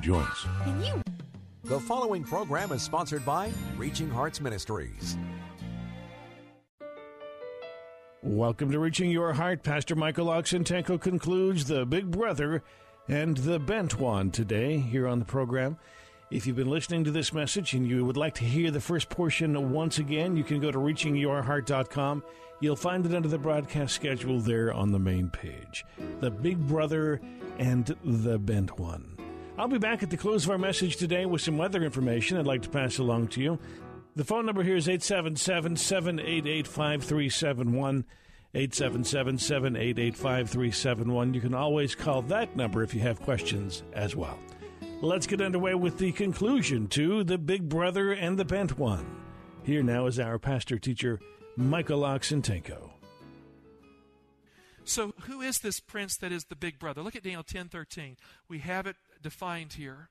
joints. Can you? The following program is sponsored by Reaching Hearts Ministries. Welcome to Reaching Your Heart. Pastor Michael Oxentenko concludes the Big Brother and the Bent One today here on the program. If you've been listening to this message and you would like to hear the first portion once again, you can go to reachingyourheart.com. You'll find it under the broadcast schedule there on the main page. The Big Brother and the Bent One. I'll be back at the close of our message today with some weather information I'd like to pass along to you. The phone number here is 877 788 5371. 877 788 5371. You can always call that number if you have questions as well. Let's get underway with the conclusion to The Big Brother and the Bent One. Here now is our pastor teacher, Michael Oxentenko. So, who is this prince that is the big brother? Look at Daniel 10 13. We have it defined here.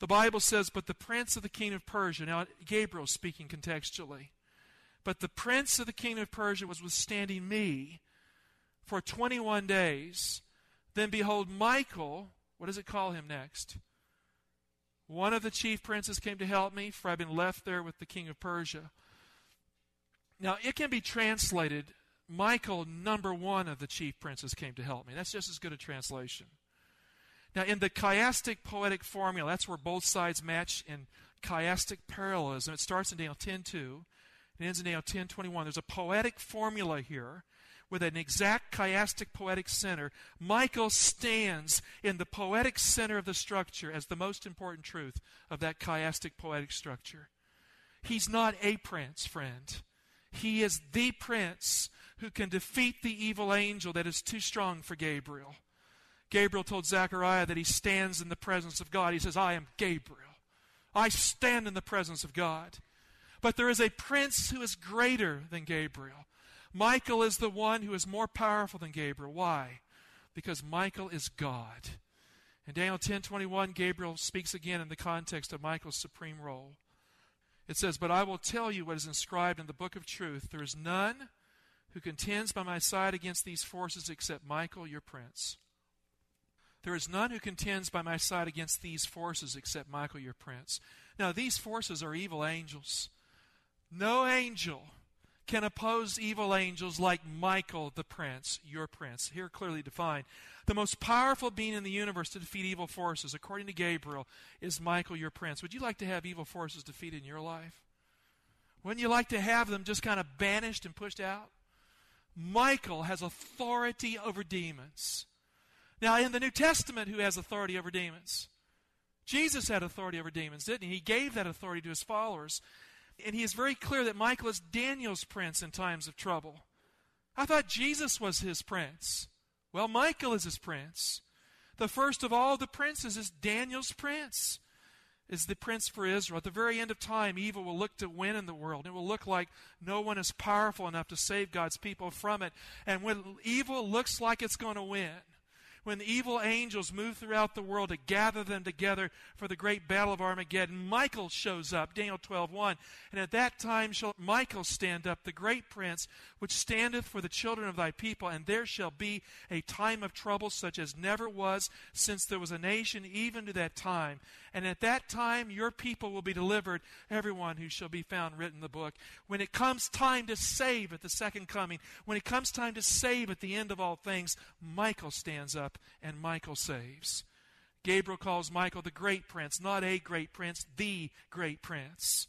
The Bible says, But the prince of the king of Persia, now Gabriel speaking contextually, but the prince of the king of Persia was withstanding me for 21 days. Then behold, Michael, what does it call him next? One of the chief princes came to help me, for I've been left there with the king of Persia. Now, it can be translated Michael, number one of the chief princes, came to help me. That's just as good a translation. Now, in the chiastic poetic formula, that's where both sides match in chiastic parallelism. It starts in Daniel 10.2 and ends in Daniel 10.21. There's a poetic formula here with an exact chiastic poetic center. Michael stands in the poetic center of the structure as the most important truth of that chiastic poetic structure. He's not a prince, friend. He is the prince who can defeat the evil angel that is too strong for Gabriel. Gabriel told Zechariah that he stands in the presence of God. He says, I am Gabriel. I stand in the presence of God. But there is a prince who is greater than Gabriel. Michael is the one who is more powerful than Gabriel. Why? Because Michael is God. In Daniel 10:21, Gabriel speaks again in the context of Michael's supreme role. It says, "But I will tell you what is inscribed in the book of truth. There is none who contends by my side against these forces except Michael, your prince." There is none who contends by my side against these forces except Michael, your prince. Now, these forces are evil angels. No angel can oppose evil angels like Michael, the prince, your prince. Here clearly defined. The most powerful being in the universe to defeat evil forces, according to Gabriel, is Michael, your prince. Would you like to have evil forces defeated in your life? Wouldn't you like to have them just kind of banished and pushed out? Michael has authority over demons. Now, in the New Testament, who has authority over demons? Jesus had authority over demons, didn't he? He gave that authority to his followers. And he is very clear that Michael is Daniel's prince in times of trouble. I thought Jesus was his prince. Well, Michael is his prince. The first of all the princes is Daniel's prince, is the prince for Israel. At the very end of time, evil will look to win in the world. It will look like no one is powerful enough to save God's people from it. And when evil looks like it's going to win, when the evil angels move throughout the world to gather them together for the great battle of Armageddon, Michael shows up, Daniel 12, 1. And at that time shall Michael stand up, the great prince, which standeth for the children of thy people, and there shall be a time of trouble such as never was since there was a nation, even to that time. And at that time your people will be delivered, everyone who shall be found written in the book. When it comes time to save at the second coming, when it comes time to save at the end of all things, Michael stands up and Michael saves. Gabriel calls Michael the great prince, not a great prince, the great prince.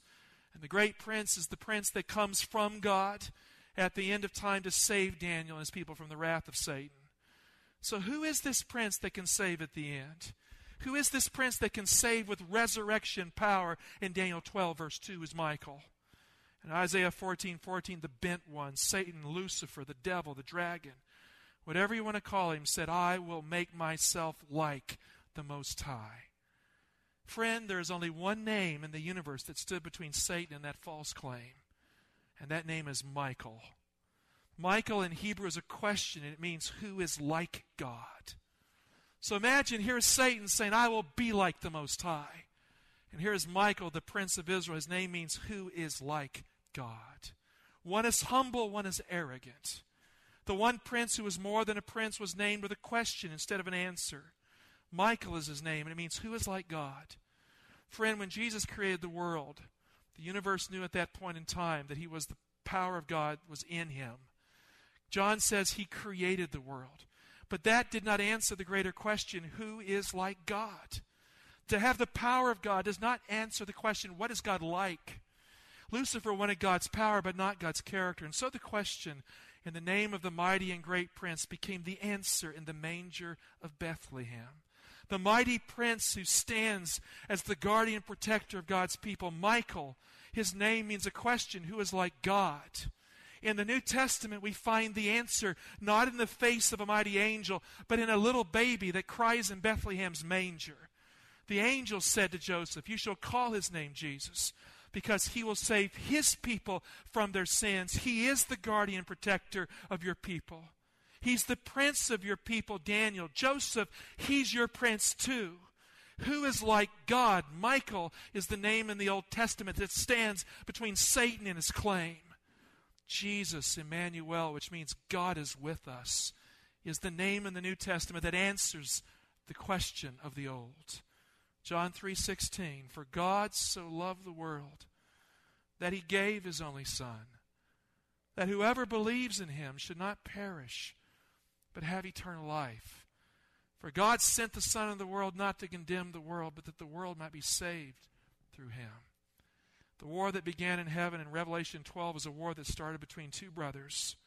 And the great prince is the prince that comes from God at the end of time to save Daniel and his people from the wrath of Satan. So, who is this prince that can save at the end? Who is this prince that can save with resurrection power? In Daniel 12, verse 2, is Michael. In Isaiah 14, 14, the bent one, Satan, Lucifer, the devil, the dragon, whatever you want to call him, said, I will make myself like the Most High. Friend, there is only one name in the universe that stood between Satan and that false claim, and that name is Michael. Michael in Hebrew is a question, and it means who is like God. So imagine here's Satan saying, I will be like the Most High. And here's Michael, the Prince of Israel. His name means who is like God. One is humble, one is arrogant. The one prince who was more than a prince was named with a question instead of an answer. Michael is his name, and it means who is like God. Friend, when Jesus created the world, the universe knew at that point in time that he was the power of God was in him. John says he created the world. But that did not answer the greater question who is like God? To have the power of God does not answer the question what is God like? Lucifer wanted God's power, but not God's character. And so the question, in the name of the mighty and great prince, became the answer in the manger of Bethlehem. The mighty prince who stands as the guardian protector of God's people, Michael, his name means a question who is like God? In the New Testament, we find the answer not in the face of a mighty angel, but in a little baby that cries in Bethlehem's manger. The angel said to Joseph, You shall call his name Jesus, because he will save his people from their sins. He is the guardian protector of your people. He's the prince of your people, Daniel. Joseph, he's your prince too. Who is like God? Michael is the name in the Old Testament that stands between Satan and his claim. Jesus, Emmanuel, which means God is with us, is the name in the New Testament that answers the question of the Old. John 3:16 For God so loved the world that he gave his only son that whoever believes in him should not perish but have eternal life. For God sent the son of the world not to condemn the world but that the world might be saved through him. The war that began in heaven in Revelation 12 was a war that started between two brothers.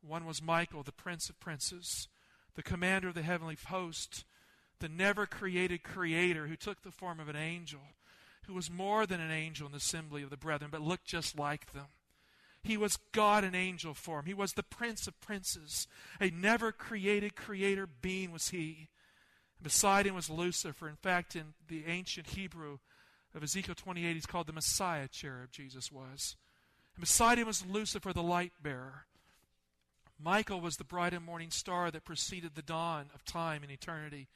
One was Michael, the prince of princes, the commander of the heavenly host the never created creator who took the form of an angel, who was more than an angel in the assembly of the brethren, but looked just like them. He was God in angel form. He was the prince of princes. A never created creator being was he. And beside him was Lucifer. In fact, in the ancient Hebrew of Ezekiel 28, he's called the Messiah cherub, Jesus was. And beside him was Lucifer, the light bearer. Michael was the bright and morning star that preceded the dawn of time and eternity.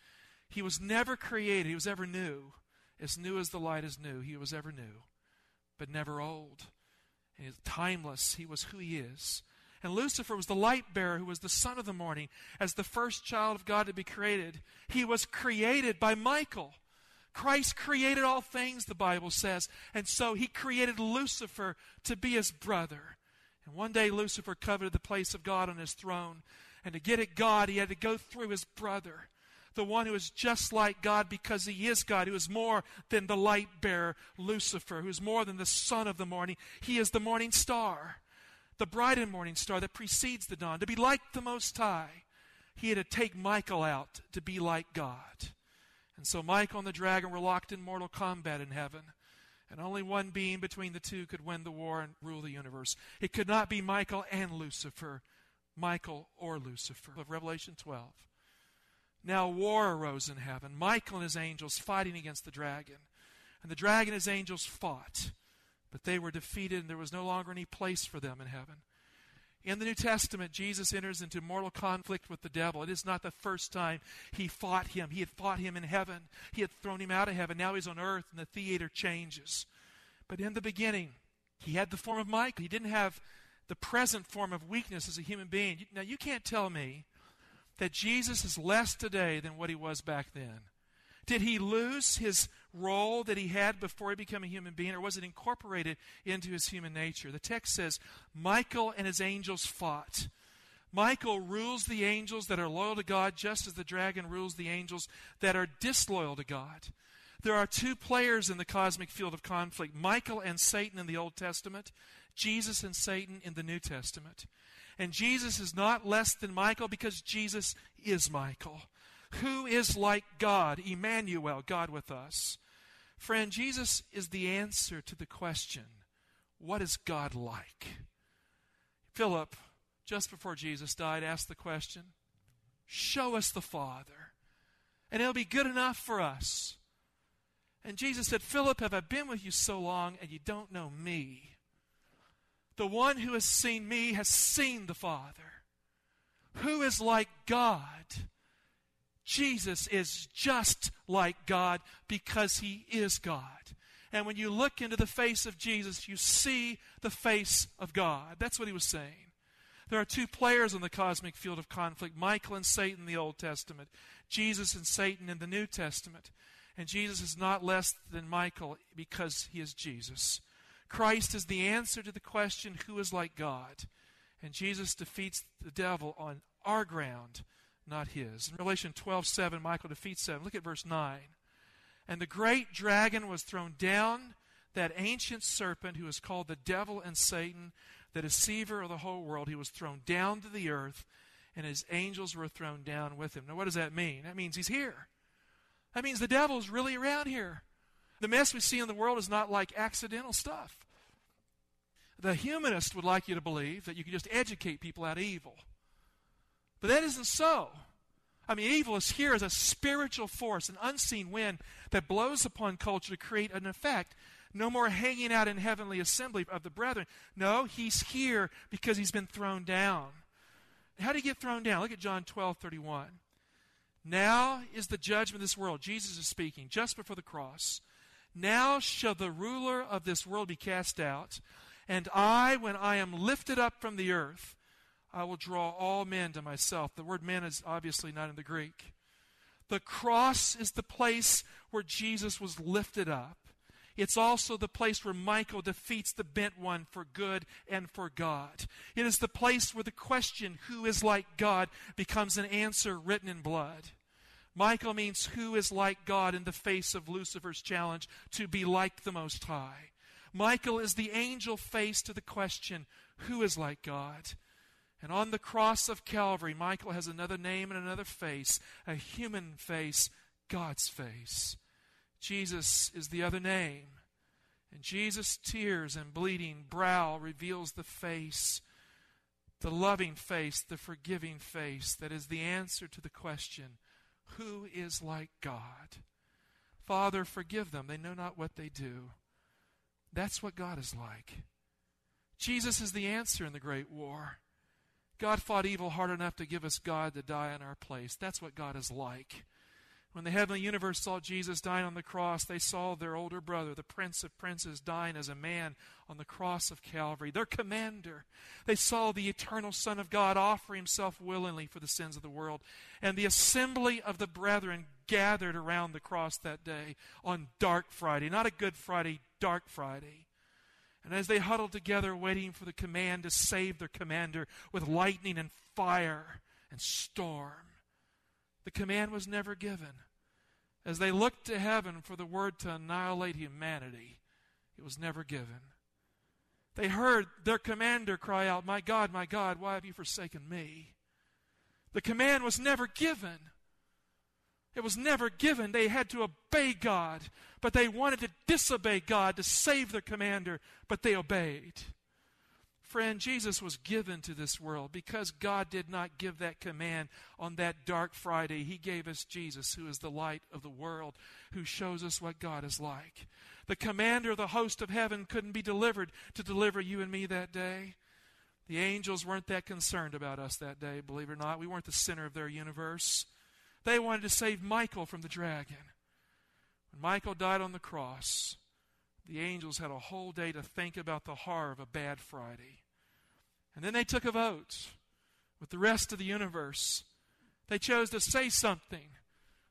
He was never created, he was ever new. As new as the light is new, he was ever new, but never old. And he's timeless, he was who he is. And Lucifer was the light bearer who was the son of the morning. As the first child of God to be created, he was created by Michael. Christ created all things, the Bible says. And so he created Lucifer to be his brother. And one day Lucifer coveted the place of God on his throne. And to get at God, he had to go through his brother the one who is just like God because he is God, who is more than the light bearer, Lucifer, who is more than the son of the morning. He is the morning star, the bright and morning star that precedes the dawn. To be like the Most High, he had to take Michael out to be like God. And so Michael and the dragon were locked in mortal combat in heaven. And only one being between the two could win the war and rule the universe. It could not be Michael and Lucifer, Michael or Lucifer. Of Revelation 12. Now war arose in heaven. Michael and his angels fighting against the dragon. And the dragon and his angels fought, but they were defeated, and there was no longer any place for them in heaven. In the New Testament, Jesus enters into mortal conflict with the devil. It is not the first time he fought him. He had fought him in heaven, he had thrown him out of heaven. Now he's on earth, and the theater changes. But in the beginning, he had the form of Michael. He didn't have the present form of weakness as a human being. Now, you can't tell me that Jesus is less today than what he was back then? Did he lose his role that he had before he became a human being, or was it incorporated into his human nature? The text says Michael and his angels fought. Michael rules the angels that are loyal to God just as the dragon rules the angels that are disloyal to God. There are two players in the cosmic field of conflict Michael and Satan in the Old Testament, Jesus and Satan in the New Testament. And Jesus is not less than Michael because Jesus is Michael. Who is like God? Emmanuel, God with us. Friend, Jesus is the answer to the question what is God like? Philip, just before Jesus died, asked the question Show us the Father, and it'll be good enough for us. And Jesus said, Philip, have I been with you so long and you don't know me? The one who has seen me has seen the Father. Who is like God? Jesus is just like God because he is God. And when you look into the face of Jesus, you see the face of God. That's what he was saying. There are two players in the cosmic field of conflict Michael and Satan in the Old Testament, Jesus and Satan in the New Testament. And Jesus is not less than Michael because he is Jesus. Christ is the answer to the question, who is like God? And Jesus defeats the devil on our ground, not his. In Revelation 12 7, Michael defeats 7. Look at verse 9. And the great dragon was thrown down, that ancient serpent who is called the devil and Satan, the deceiver of the whole world. He was thrown down to the earth, and his angels were thrown down with him. Now, what does that mean? That means he's here. That means the devil's really around here. The mess we see in the world is not like accidental stuff. The humanist would like you to believe that you can just educate people out of evil. But that isn't so. I mean, evil is here as a spiritual force, an unseen wind that blows upon culture to create an effect. No more hanging out in heavenly assembly of the brethren. No, he's here because he's been thrown down. How did he get thrown down? Look at John 12 31. Now is the judgment of this world. Jesus is speaking just before the cross. Now shall the ruler of this world be cast out. And I, when I am lifted up from the earth, I will draw all men to myself. The word man is obviously not in the Greek. The cross is the place where Jesus was lifted up. It's also the place where Michael defeats the bent one for good and for God. It is the place where the question, who is like God, becomes an answer written in blood. Michael means who is like God in the face of Lucifer's challenge to be like the Most High. Michael is the angel face to the question, who is like God? And on the cross of Calvary, Michael has another name and another face, a human face, God's face. Jesus is the other name. And Jesus' tears and bleeding brow reveals the face, the loving face, the forgiving face that is the answer to the question who is like God? Father, forgive them. They know not what they do. That's what God is like. Jesus is the answer in the great war. God fought evil hard enough to give us God to die in our place. That's what God is like. When the heavenly universe saw Jesus dying on the cross, they saw their older brother, the Prince of Princes, dying as a man on the cross of Calvary, their commander. They saw the eternal Son of God offer himself willingly for the sins of the world. And the assembly of the brethren gathered around the cross that day on Dark Friday, not a Good Friday, Dark Friday. And as they huddled together, waiting for the command to save their commander with lightning and fire and storm, the command was never given. As they looked to heaven for the word to annihilate humanity, it was never given. They heard their commander cry out, My God, my God, why have you forsaken me? The command was never given. It was never given. They had to obey God, but they wanted to disobey God to save their commander, but they obeyed. Friend, Jesus was given to this world because God did not give that command on that dark Friday. He gave us Jesus, who is the light of the world, who shows us what God is like. The commander of the host of heaven couldn't be delivered to deliver you and me that day. The angels weren't that concerned about us that day, believe it or not. We weren't the center of their universe. They wanted to save Michael from the dragon. When Michael died on the cross, the angels had a whole day to think about the horror of a bad Friday. And then they took a vote with the rest of the universe. They chose to say something.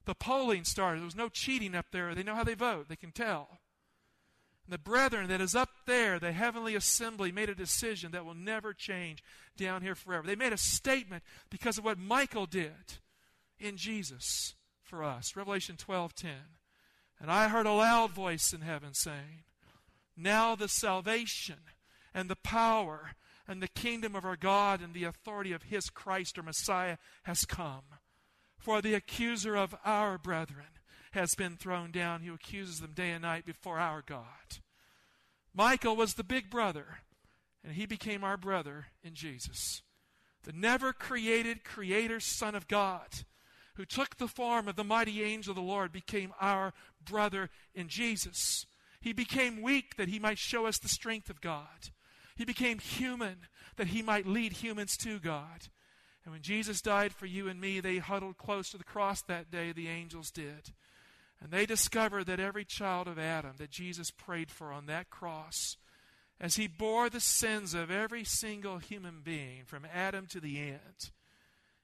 The polling started. There was no cheating up there. They know how they vote, they can tell. And the brethren that is up there, the heavenly assembly, made a decision that will never change down here forever. They made a statement because of what Michael did in Jesus for us. Revelation 12:10. And I heard a loud voice in heaven saying, Now the salvation and the power and the kingdom of our God and the authority of his Christ or Messiah has come. For the accuser of our brethren has been thrown down, who accuses them day and night before our God. Michael was the big brother, and he became our brother in Jesus. The never created creator Son of God who took the form of the mighty angel of the Lord, became our brother in Jesus. He became weak that he might show us the strength of God. He became human that he might lead humans to God. And when Jesus died for you and me, they huddled close to the cross that day, the angels did. And they discovered that every child of Adam that Jesus prayed for on that cross, as he bore the sins of every single human being from Adam to the end,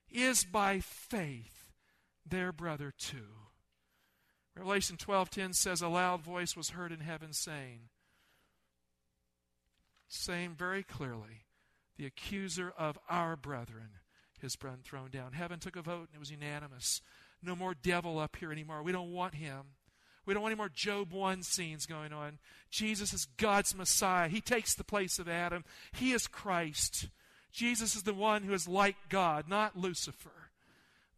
is by faith their brother too. Revelation 12:10 says a loud voice was heard in heaven saying, saying very clearly, the accuser of our brethren has been thrown down. Heaven took a vote and it was unanimous. No more devil up here anymore. We don't want him. We don't want any more Job 1 scenes going on. Jesus is God's Messiah. He takes the place of Adam. He is Christ. Jesus is the one who is like God, not Lucifer.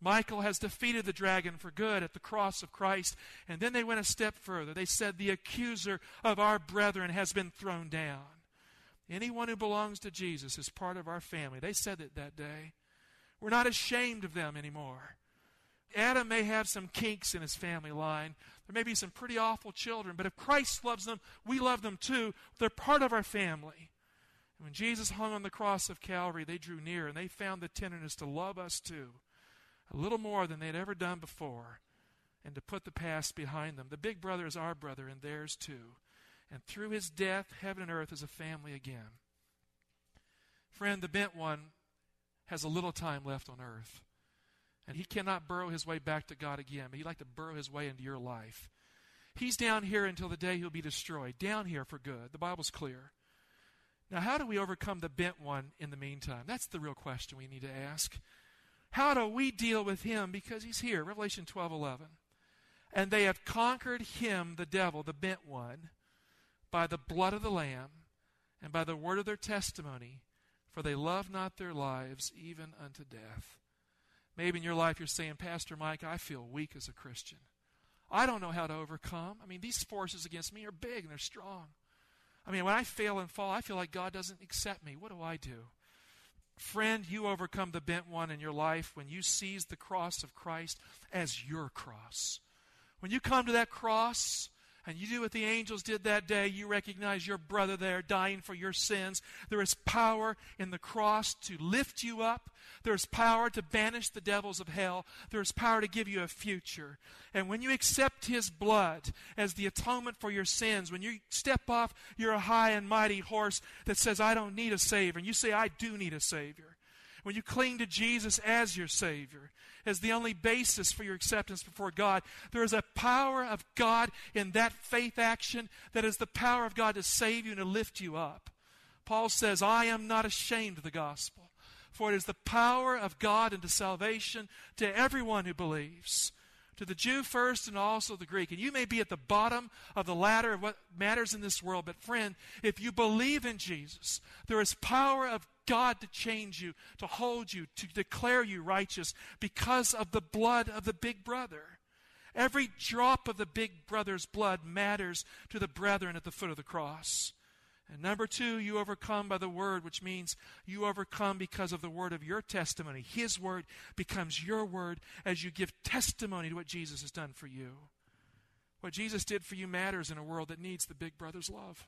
Michael has defeated the dragon for good at the cross of Christ. And then they went a step further. They said, The accuser of our brethren has been thrown down. Anyone who belongs to Jesus is part of our family. They said it that day. We're not ashamed of them anymore. Adam may have some kinks in his family line. There may be some pretty awful children, but if Christ loves them, we love them too. They're part of our family. And when Jesus hung on the cross of Calvary, they drew near and they found the tenderness to love us too a little more than they'd ever done before, and to put the past behind them. The big brother is our brother, and theirs too. And through his death, heaven and earth is a family again. Friend, the bent one has a little time left on earth. And he cannot burrow his way back to God again, but he'd like to burrow his way into your life. He's down here until the day he'll be destroyed, down here for good. The Bible's clear. Now, how do we overcome the bent one in the meantime? That's the real question we need to ask. How do we deal with him? Because he's here, Revelation 12 11. And they have conquered him, the devil, the bent one, by the blood of the Lamb and by the word of their testimony, for they love not their lives even unto death. Maybe in your life you're saying, Pastor Mike, I feel weak as a Christian. I don't know how to overcome. I mean, these forces against me are big and they're strong. I mean, when I fail and fall, I feel like God doesn't accept me. What do I do? Friend, you overcome the bent one in your life when you seize the cross of Christ as your cross. When you come to that cross, and you do what the angels did that day, you recognize your brother there dying for your sins. There is power in the cross to lift you up. There is power to banish the devils of hell. There is power to give you a future. And when you accept his blood as the atonement for your sins, when you step off your high and mighty horse that says, I don't need a Savior, and you say, I do need a Savior, when you cling to Jesus as your Savior, as the only basis for your acceptance before God. There is a power of God in that faith action that is the power of God to save you and to lift you up. Paul says, I am not ashamed of the gospel, for it is the power of God into salvation to everyone who believes to the Jew first and also the Greek. And you may be at the bottom of the ladder of what matters in this world, but friend, if you believe in Jesus, there is power of God to change you, to hold you, to declare you righteous because of the blood of the big brother. Every drop of the big brother's blood matters to the brethren at the foot of the cross. And number two, you overcome by the word, which means you overcome because of the word of your testimony. His word becomes your word as you give testimony to what Jesus has done for you. What Jesus did for you matters in a world that needs the big brother's love.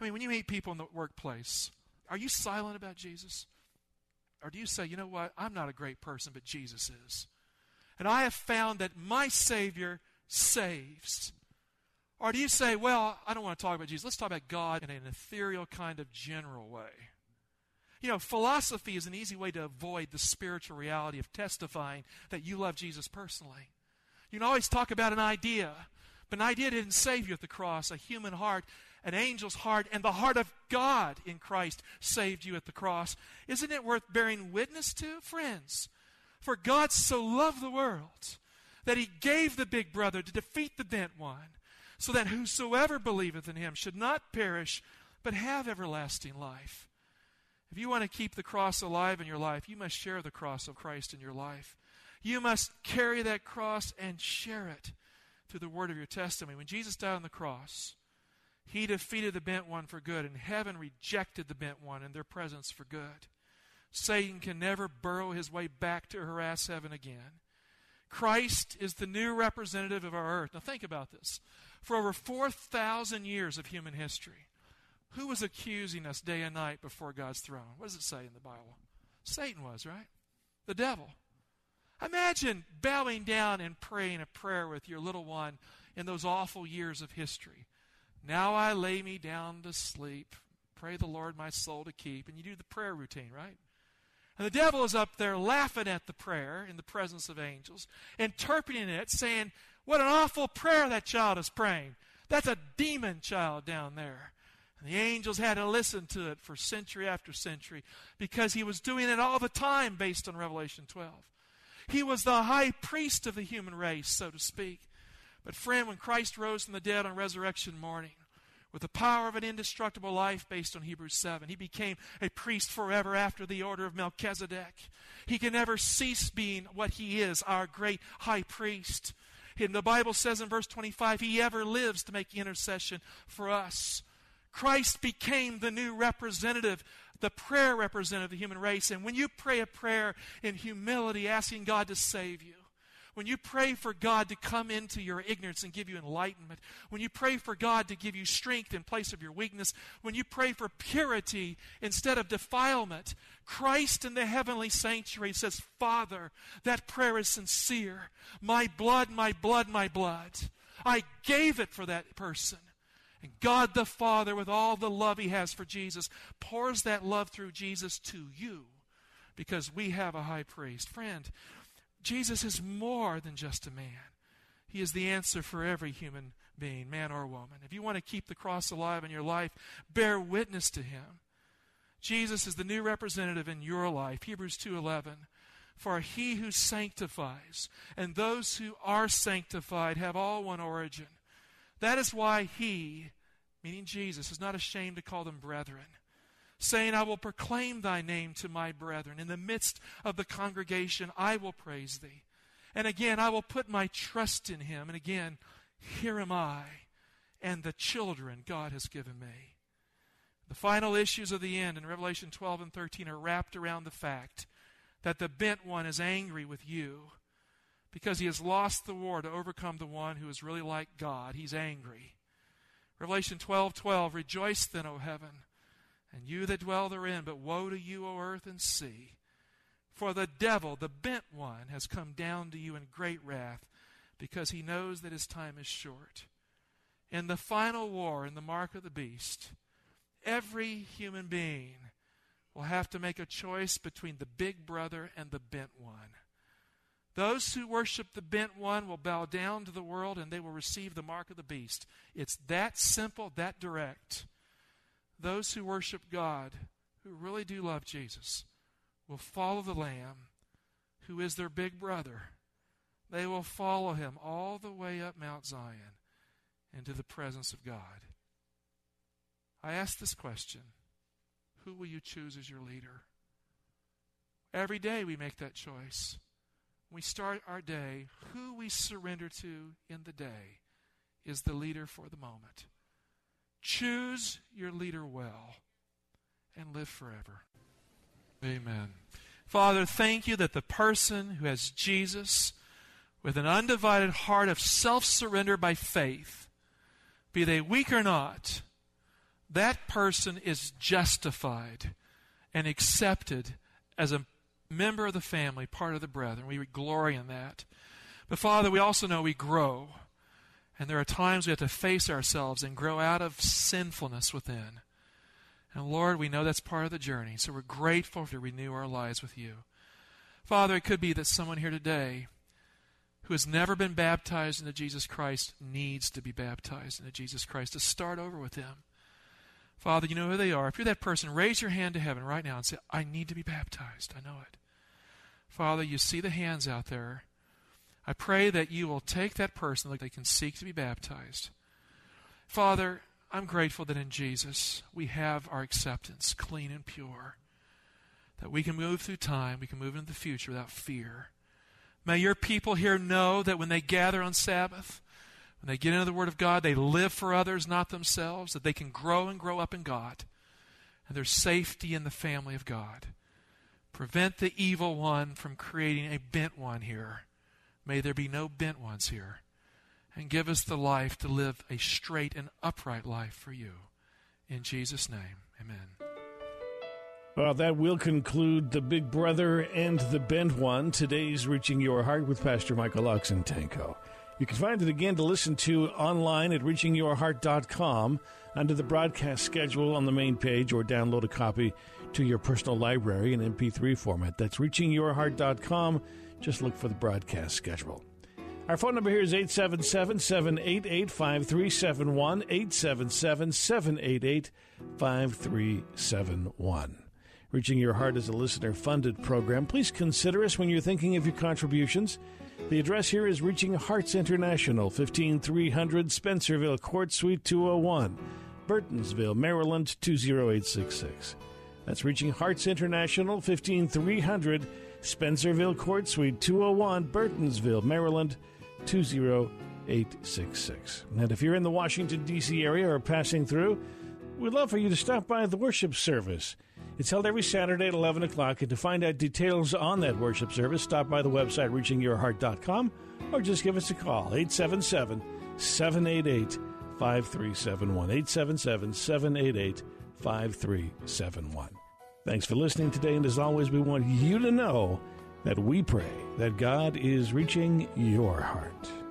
I mean, when you meet people in the workplace, are you silent about Jesus? Or do you say, you know what, I'm not a great person, but Jesus is? And I have found that my Savior saves. Or do you say, well, I don't want to talk about Jesus. Let's talk about God in an ethereal kind of general way. You know, philosophy is an easy way to avoid the spiritual reality of testifying that you love Jesus personally. You can always talk about an idea, but an idea didn't save you at the cross. A human heart, an angel's heart, and the heart of God in Christ saved you at the cross. Isn't it worth bearing witness to, friends? For God so loved the world that he gave the big brother to defeat the bent one so that whosoever believeth in him should not perish, but have everlasting life. If you want to keep the cross alive in your life, you must share the cross of Christ in your life. You must carry that cross and share it through the word of your testimony. When Jesus died on the cross, he defeated the bent one for good, and heaven rejected the bent one in their presence for good. Satan can never burrow his way back to harass heaven again. Christ is the new representative of our earth. Now, think about this for over 4,000 years of human history. Who was accusing us day and night before God's throne? What does it say in the Bible? Satan was, right? The devil. Imagine bowing down and praying a prayer with your little one in those awful years of history. Now I lay me down to sleep. Pray the Lord my soul to keep. And you do the prayer routine, right? And the devil is up there laughing at the prayer in the presence of angels, interpreting it, saying, What an awful prayer that child is praying. That's a demon child down there. And the angels had to listen to it for century after century because he was doing it all the time based on Revelation 12. He was the high priest of the human race, so to speak. But, friend, when Christ rose from the dead on resurrection morning, with the power of an indestructible life based on Hebrews 7. He became a priest forever after the order of Melchizedek. He can never cease being what he is, our great high priest. And the Bible says in verse 25, He ever lives to make intercession for us. Christ became the new representative, the prayer representative of the human race. And when you pray a prayer in humility, asking God to save you, when you pray for God to come into your ignorance and give you enlightenment, when you pray for God to give you strength in place of your weakness, when you pray for purity instead of defilement, Christ in the heavenly sanctuary says, Father, that prayer is sincere. My blood, my blood, my blood. I gave it for that person. And God the Father, with all the love He has for Jesus, pours that love through Jesus to you because we have a high priest. Friend, Jesus is more than just a man. He is the answer for every human being, man or woman. If you want to keep the cross alive in your life, bear witness to him. Jesus is the new representative in your life. Hebrews 2:11. For he who sanctifies and those who are sanctified have all one origin. That is why he, meaning Jesus, is not ashamed to call them brethren saying, I will proclaim thy name to my brethren. In the midst of the congregation, I will praise thee. And again, I will put my trust in him. And again, here am I and the children God has given me. The final issues of the end in Revelation 12 and 13 are wrapped around the fact that the bent one is angry with you because he has lost the war to overcome the one who is really like God. He's angry. Revelation 12 12, rejoice then, O heaven and you that dwell therein. But woe to you, O earth and sea! For the devil, the bent one, has come down to you in great wrath, because he knows that his time is short. In the final war, in the mark of the beast, every human being will have to make a choice between the big brother and the bent one. Those who worship the bent one will bow down to the world and they will receive the mark of the beast. It's that simple, that direct those who worship God, who really do love Jesus, will follow the Lamb, who is their big brother. They will follow him all the way up Mount Zion into the presence of God. I ask this question Who will you choose as your leader? Every day we make that choice. we start our day, who we surrender to in the day is the leader for the moment. Choose your leader well and live forever. Amen. Father, thank you that the person who has Jesus with an undivided heart of self surrender by faith, be they weak or not, that person is justified and accepted as a member of the family, part of the brethren. We glory in that. But Father, we also know we grow. And there are times we have to face ourselves and grow out of sinfulness within. And Lord, we know that's part of the journey. So we're grateful to renew our lives with you. Father, it could be that someone here today who has never been baptized into Jesus Christ needs to be baptized into Jesus Christ, to start over with Him. Father, you know who they are. If you're that person, raise your hand to heaven right now and say, I need to be baptized. I know it. Father, you see the hands out there. I pray that you will take that person that they can seek to be baptized. Father, I'm grateful that in Jesus we have our acceptance clean and pure. That we can move through time, we can move into the future without fear. May your people here know that when they gather on Sabbath, when they get into the Word of God, they live for others, not themselves, that they can grow and grow up in God. And there's safety in the family of God. Prevent the evil one from creating a bent one here May there be no bent ones here. And give us the life to live a straight and upright life for you. In Jesus' name, amen. Well, that will conclude the Big Brother and the Bent One. Today's Reaching Your Heart with Pastor Michael Oxentenko. You can find it again to listen to online at reachingyourheart.com under the broadcast schedule on the main page or download a copy to your personal library in MP3 format. That's reachingyourheart.com. Just look for the broadcast schedule. Our phone number here is 877 788 5371. 877 788 5371. Reaching Your Heart is a listener funded program. Please consider us when you're thinking of your contributions. The address here is Reaching Hearts International, 15300 Spencerville Court Suite 201, Burtonsville, Maryland 20866. That's Reaching Hearts International, 15300 Spencerville Court Suite 201, Burtonsville, Maryland 20866. And if you're in the Washington, D.C. area or passing through, we'd love for you to stop by the worship service. It's held every Saturday at 11 o'clock, and to find out details on that worship service, stop by the website reachingyourheart.com or just give us a call, 877 788 5371. 877 788 5371. Thanks for listening today, and as always, we want you to know that we pray that God is reaching your heart.